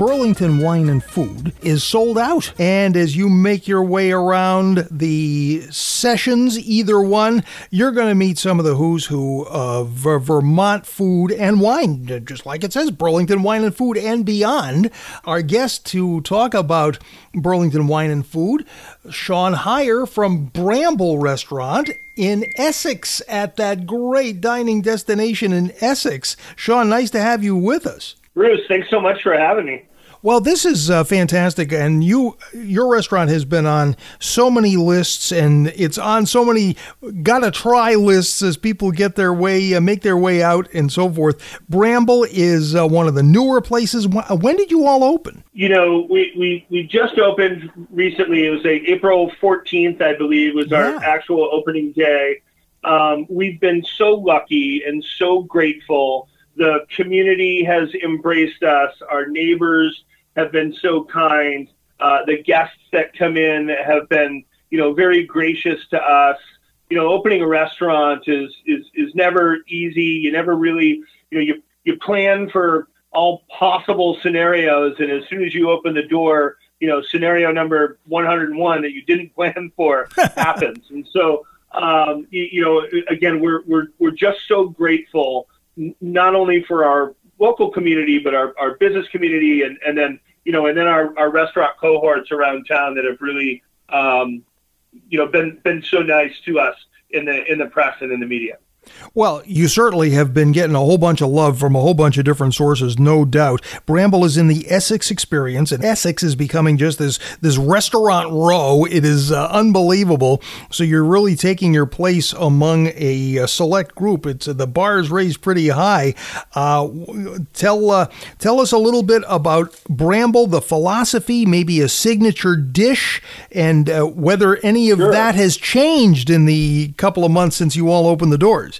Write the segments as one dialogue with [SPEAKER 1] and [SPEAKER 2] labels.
[SPEAKER 1] Burlington Wine and Food is sold out. And as you make your way around the sessions, either one, you're going to meet some of the who's who of Vermont food and wine, just like it says, Burlington Wine and Food and beyond. Our guest to talk about Burlington Wine and Food, Sean Heyer from Bramble Restaurant in Essex at that great dining destination in Essex. Sean, nice to have you with us.
[SPEAKER 2] Bruce, thanks so much for having me.
[SPEAKER 1] Well, this is uh, fantastic, and you your restaurant has been on so many lists, and it's on so many gotta try lists as people get their way, uh, make their way out, and so forth. Bramble is uh, one of the newer places. When did you all open?
[SPEAKER 2] You know, we we, we just opened recently. It was April fourteenth, I believe, was our yeah. actual opening day. Um, we've been so lucky and so grateful. The community has embraced us. Our neighbors have been so kind. Uh, the guests that come in have been, you know, very gracious to us. You know, opening a restaurant is is is never easy. You never really, you know, you you plan for all possible scenarios, and as soon as you open the door, you know, scenario number 101 that you didn't plan for happens. And so, um, you, you, know, again, we're we're we're just so grateful, not only for our local community, but our, our business community, and, and then you know, and then our, our restaurant cohorts around town that have really, um, you know, been been so nice to us in the in the press and in the media.
[SPEAKER 1] Well, you certainly have been getting a whole bunch of love from a whole bunch of different sources, no doubt. Bramble is in the Essex experience, and Essex is becoming just this this restaurant row. It is uh, unbelievable. So you're really taking your place among a, a select group. It's uh, the bar is raised pretty high. Uh, tell uh, tell us a little bit about Bramble, the philosophy, maybe a signature dish, and uh, whether any of sure. that has changed in the couple of months since you all opened the doors.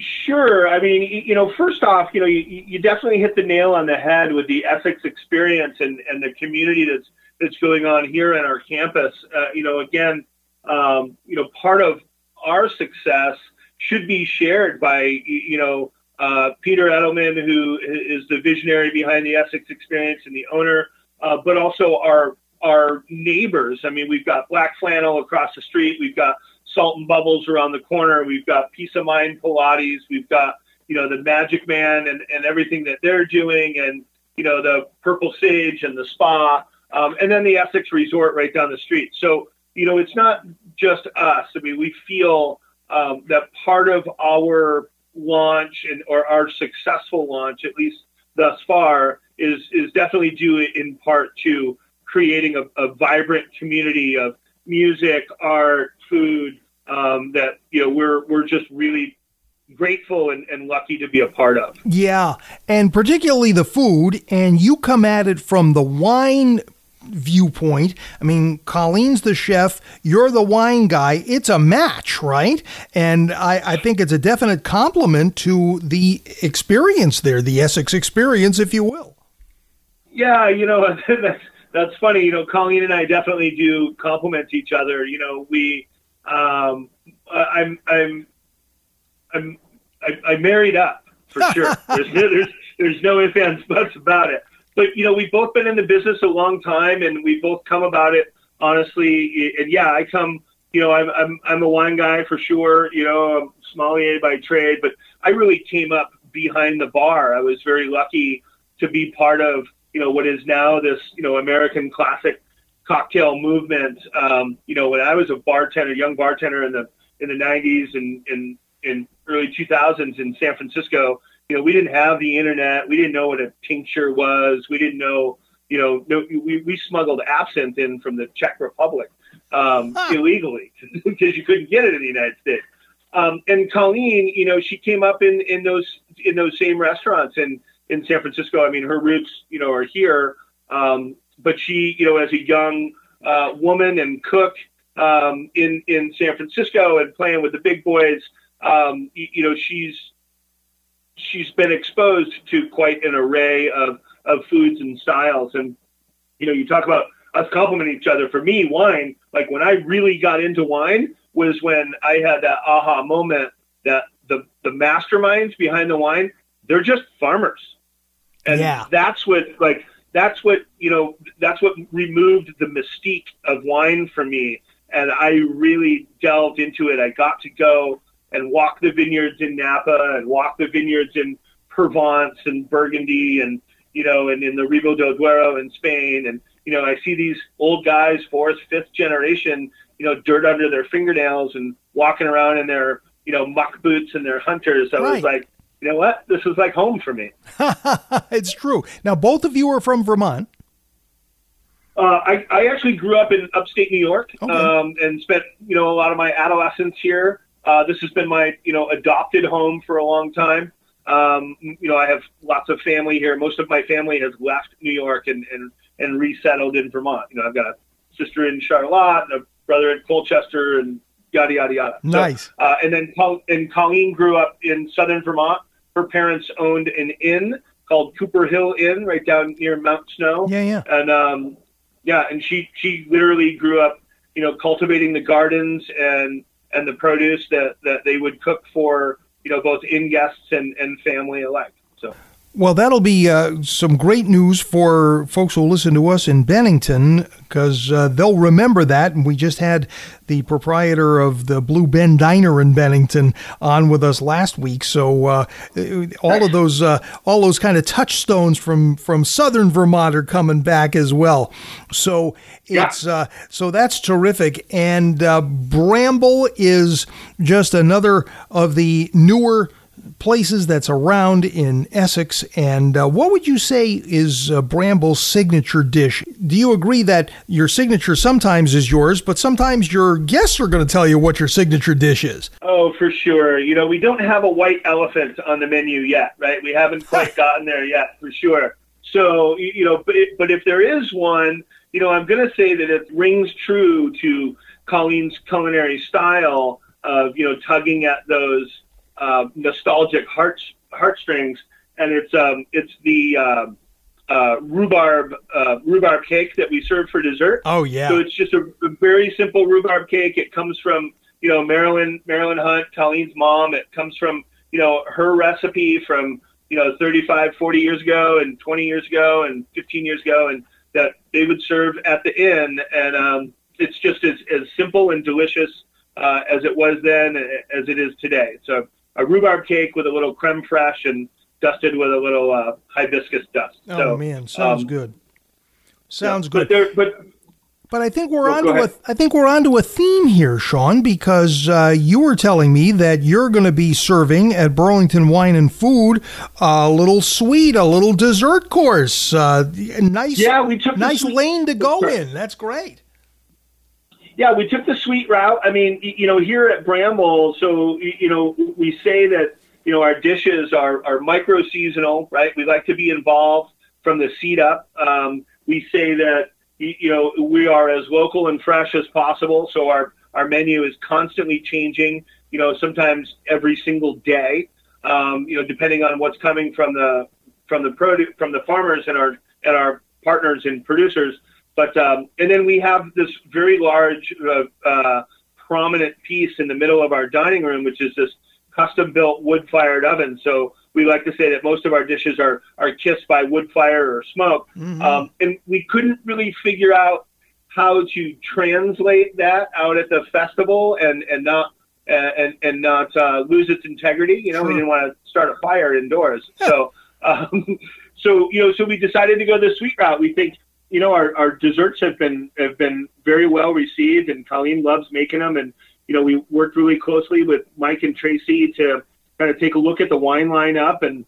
[SPEAKER 2] Sure. I mean, you know, first off, you know, you, you definitely hit the nail on the head with the Essex experience and, and the community that's that's going on here at our campus. Uh, you know, again, um, you know, part of our success should be shared by you know uh, Peter Edelman, who is the visionary behind the Essex experience and the owner, uh, but also our our neighbors. I mean, we've got Black Flannel across the street. We've got Salt and Bubbles around the corner. We've got Peace of Mind Pilates. We've got you know the Magic Man and and everything that they're doing, and you know the Purple Sage and the spa, um, and then the Essex Resort right down the street. So you know it's not just us. I mean, we feel um, that part of our launch and or our successful launch, at least thus far, is is definitely due in part to creating a, a vibrant community of music, art, food um, that you know we're we're just really grateful and, and lucky to be a part of.
[SPEAKER 1] Yeah, and particularly the food, and you come at it from the wine viewpoint. I mean, Colleen's the chef, you're the wine guy. It's a match, right? And I, I think it's a definite compliment to the experience there, the Essex experience, if you will.
[SPEAKER 2] Yeah, you know, that's, that's funny. You know, Colleen and I definitely do complement each other. You know, we um, I'm I'm I'm I, I married up for sure. there's, there's there's no ifs ands buts about it. But you know, we've both been in the business a long time, and we both come about it honestly. And yeah, I come. You know, I'm I'm I'm a wine guy for sure. You know, I'm sommelier by trade, but I really came up behind the bar. I was very lucky to be part of you know what is now this you know American classic cocktail movement. Um, you know, when I was a bartender, young bartender in the in the 90s and in in early 2000s in San Francisco, you know, we didn't have the internet. We didn't know what a tincture was. We didn't know, you know, no, we, we smuggled absinthe in from the Czech Republic um, huh. illegally because you couldn't get it in the United States. Um, and Colleen, you know, she came up in, in those in those same restaurants in in San Francisco. I mean, her roots, you know, are here. Um, but she, you know, as a young uh, woman and cook um, in in San Francisco and playing with the big boys, um, you, you, know, she's she's been exposed to quite an array of of foods and styles. And you know, you talk about us complementing each other. For me, wine, like when I really got into wine, was when I had that aha moment that the the masterminds behind the wine, they're just farmers, and yeah. that's what like that's what you know. That's what removed the mystique of wine for me, and I really delved into it. I got to go and walk the vineyards in Napa and walk the vineyards in Provence and Burgundy and you know and in the Ribera del Duero in Spain and you know I see these old guys fourth fifth generation you know dirt under their fingernails and walking around in their you know muck boots and their hunters. I right. was like you know what this is like home for me.
[SPEAKER 1] it's true. Now both of you are from Vermont.
[SPEAKER 2] Uh, I, I actually grew up in upstate New York okay. um, and spent you know a lot of my adolescence here. Uh, this has been my, you know, adopted home for a long time. Um, you know, I have lots of family here. Most of my family has left New York and, and, and resettled in Vermont. You know, I've got a sister in Charlotte and a brother in Colchester and yada, yada, yada.
[SPEAKER 1] Nice.
[SPEAKER 2] So, uh, and then Col- and Colleen grew up in southern Vermont. Her parents owned an inn called Cooper Hill Inn right down near Mount Snow.
[SPEAKER 1] Yeah, yeah.
[SPEAKER 2] And, um, yeah, and she, she literally grew up, you know, cultivating the gardens and, and the produce that, that they would cook for you know both in guests and, and family alike. So.
[SPEAKER 1] Well, that'll be uh, some great news for folks who listen to us in Bennington because uh, they'll remember that. And we just had the proprietor of the Blue Benn Diner in Bennington on with us last week. So uh, all of those, uh, all those kind of touchstones from from Southern Vermont are coming back as well. So it's yeah. Uh, so that's terrific. And uh, Bramble is just another of the newer places that's around in Essex. And uh, what would you say is uh, Bramble's signature dish? Do you agree that your signature sometimes is yours, but sometimes your guests are going to tell you what your signature dish is?
[SPEAKER 2] Oh, for sure. You know, we don't have a white elephant on the menu yet, right? We haven't quite gotten there yet, for sure. So, you know, but, but if there is one, you know, I'm going to say that it rings true to Colleen's culinary style of, you know, tugging at those uh, nostalgic heart heartstrings, and it's um, it's the uh, uh, rhubarb uh, rhubarb cake that we serve for dessert.
[SPEAKER 1] Oh yeah.
[SPEAKER 2] So it's just a, a, very simple rhubarb cake. It comes from you know Marilyn Marilyn Hunt, Colleen's mom. It comes from you know her recipe from you know 35, 40 years ago, and 20 years ago, and 15 years ago, and that they would serve at the inn. And um, it's just as, as simple and delicious uh, as it was then as it is today. So a rhubarb cake with a little creme fraiche and dusted with a little uh, hibiscus dust.
[SPEAKER 1] Oh so, man, sounds um, good. Sounds yeah, good.
[SPEAKER 2] But, but
[SPEAKER 1] but I think we're on onto a I think we're onto a theme here, Sean, because uh, you were telling me that you're going to be serving at Burlington Wine and Food a little sweet, a little dessert course. Uh, nice,
[SPEAKER 2] yeah, we took
[SPEAKER 1] nice lane to go in. That's great
[SPEAKER 2] yeah, we took the sweet route. I mean, you know, here at Bramble, so you know, we say that you know our dishes are are micro seasonal, right? We like to be involved from the seed up. Um, we say that you know we are as local and fresh as possible, so our our menu is constantly changing. You know, sometimes every single day. Um, you know, depending on what's coming from the from the from the farmers and our and our partners and producers. But um, and then we have this very large, uh, uh, prominent piece in the middle of our dining room, which is this custom-built wood-fired oven. So we like to say that most of our dishes are are kissed by wood fire or smoke. Mm-hmm. Um, and we couldn't really figure out how to translate that out at the festival and and not and and not uh, lose its integrity. You know, sure. we didn't want to start a fire indoors. so um, so you know, so we decided to go the sweet route. We think you know, our, our desserts have been have been very well received, and Colleen loves making them. And you know, we worked really closely with Mike and Tracy to kind of take a look at the wine lineup, and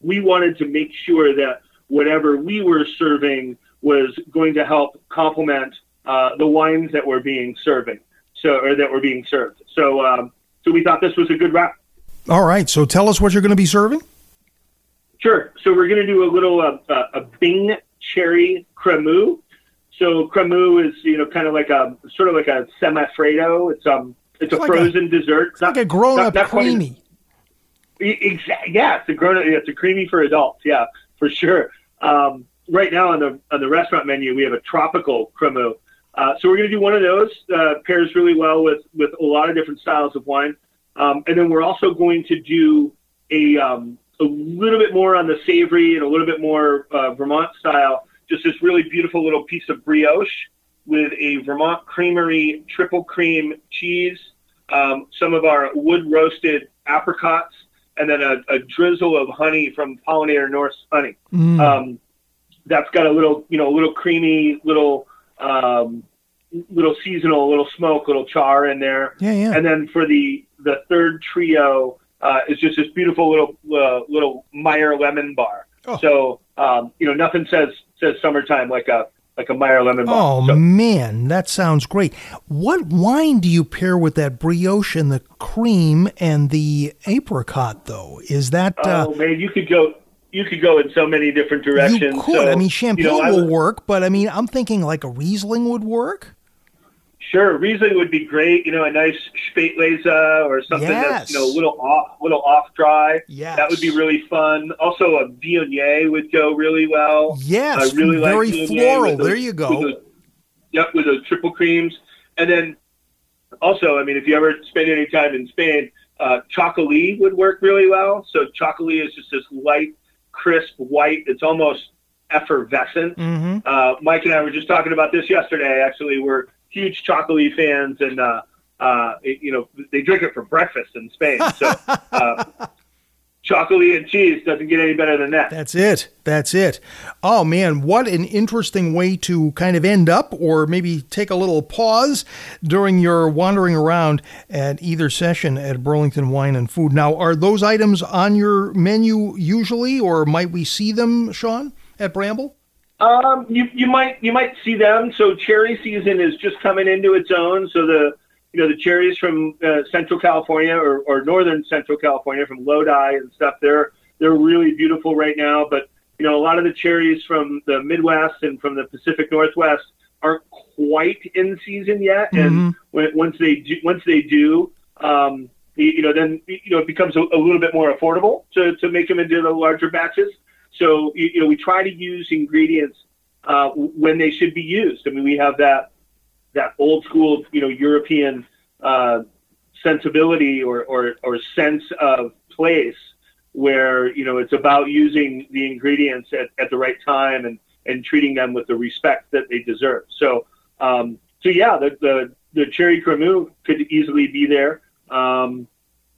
[SPEAKER 2] we wanted to make sure that whatever we were serving was going to help complement uh, the wines that were being serving, so or that were being served. So, um, so we thought this was a good wrap.
[SPEAKER 1] All right, so tell us what you're going to be serving.
[SPEAKER 2] Sure. So we're going to do a little uh, a Bing cherry cremeux. So cremeux is you know kind of like a sort of like a semifreddo. It's um it's, it's a like frozen
[SPEAKER 1] a,
[SPEAKER 2] dessert.
[SPEAKER 1] It's not, like a grown up creemee.
[SPEAKER 2] Exactly. Yeah, it's a grown up. Yeah, It's a creemee for adults. Yeah, for sure. Um, right now on the on the restaurant menu we have a tropical cremeux. Uh, so we're going to do one of those. Uh, pairs really well with with a lot of different styles of wine. Um, and then we're also going to do a um, a little bit more on the savory and a little bit more uh, Vermont style just this really beautiful little piece of brioche with a Vermont Creamery triple cream cheese, um, some of our wood roasted apricots, and then a, a, drizzle of honey from Pollinator Norse honey. Mm. Um, that's got a little, you know, a little creamy, little, um, little seasonal, little smoke, little char in there.
[SPEAKER 1] Yeah, yeah.
[SPEAKER 2] And then for the the third trio uh, is just this beautiful little uh, little Meyer lemon bar. Oh. So um, you know, nothing says says summertime like a like a Meyer lemon bar.
[SPEAKER 1] Oh so. man, that sounds great. What wine do you pair with that brioche and the cream and the apricot though? Is that
[SPEAKER 2] uh, Oh man, you could go you could go in so many different directions.
[SPEAKER 1] You could. So, I mean, champagne you know, will work, but I mean, I'm thinking like a Riesling would work.
[SPEAKER 2] Sure, Riesling would be great. You know, a nice Spätlese or something yes. that's you know a little off, little off dry.
[SPEAKER 1] Yeah,
[SPEAKER 2] that would be really fun. Also, a Viognier would go really well.
[SPEAKER 1] Yes, I really very like floral. Those, there you go.
[SPEAKER 2] With those, yep, with those triple creams, and then also, I mean, if you ever spend any time in Spain, uh, Txakoli would work really well. So Txakoli is just this light, crisp white. It's almost effervescent.
[SPEAKER 1] Mm-hmm.
[SPEAKER 2] Uh, Mike and I were just talking about this yesterday. Actually, we're huge Txakoli fans, and uh, uh, it, you know they drink it for breakfast in Spain. So uh, Txakoli and cheese doesn't get any better than that.
[SPEAKER 1] That's it. That's it. Oh man, what an interesting way to kind of end up, or maybe take a little pause during your wandering around at either session at Burlington Wine and Food. Now, are those items on your menu usually, or might we see them, Sean, at Bramble?
[SPEAKER 2] Um, you you might you might see them. So cherry season is just coming into its own. So the you know the cherries from uh, Central California or, or Northern Central California from Lodi and stuff. They're they're really beautiful right now. But you know a lot of the cherries from the Midwest and from the Pacific Northwest aren't quite in season yet. Mm-hmm. And when, once they do, once they do, um, you know then you know it becomes a, a little bit more affordable to to make them into the larger batches. So you know, we try to use ingredients uh, when they should be used. I mean, we have that that old school, you know, European uh, sensibility or, or or sense of place where you know it's about using the ingredients at, at the right time and and treating them with the respect that they deserve. So um, so yeah, the, the the cherry cremeux could easily be there. Um,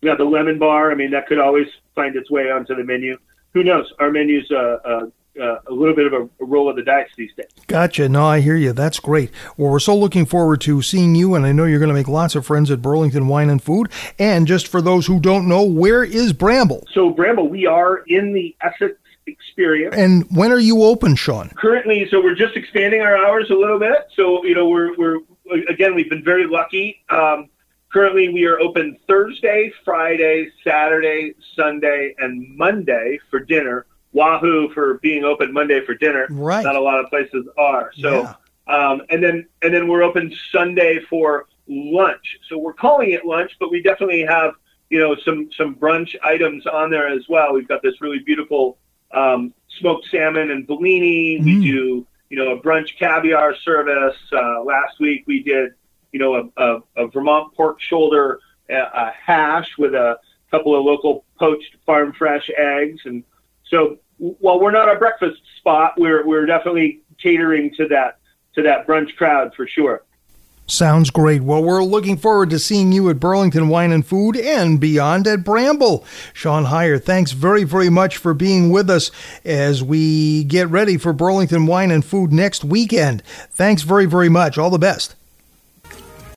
[SPEAKER 2] yeah, the lemon bar. I mean, that could always find its way onto the menu who knows? Our menu's uh, uh, uh, a little bit of a, a, roll of the dice these days.
[SPEAKER 1] Gotcha. No, I hear you. That's great. Well, we're so looking forward to seeing you, and I know you're going to make lots of friends at Burlington Wine and Food. And just for those who don't know, where is Bramble?
[SPEAKER 2] So, Bramble, we are in the Essex experience.
[SPEAKER 1] And when are you open, Sean?
[SPEAKER 2] Currently, so we're just expanding our hours a little bit. So, you know, we're, we're again, we've been very lucky. Um, Currently, we are open Thursday, Friday, Saturday, Sunday, and Monday for dinner. Wahoo for being open Monday for dinner.
[SPEAKER 1] Right.
[SPEAKER 2] Not a lot of places are. So, yeah. um, and then and then we're open Sunday for lunch. So we're calling it lunch, but we definitely have you know some some brunch items on there as well. We've got this really beautiful um, smoked salmon and bellini. Mm. We do you know a brunch caviar service. Uh, last week we did you know, a, a, a Vermont pork shoulder a hash with a couple of local poached farm fresh eggs. And so while we're not a breakfast spot, we're, we're definitely catering to that, to that brunch crowd for sure.
[SPEAKER 1] Sounds great. Well, we're looking forward to seeing you at Burlington Wine and Food and beyond at Bramble. Sean Heyer, thanks very, very much for being with us as we get ready for Burlington Wine and Food next weekend. Thanks very, very much. All the best.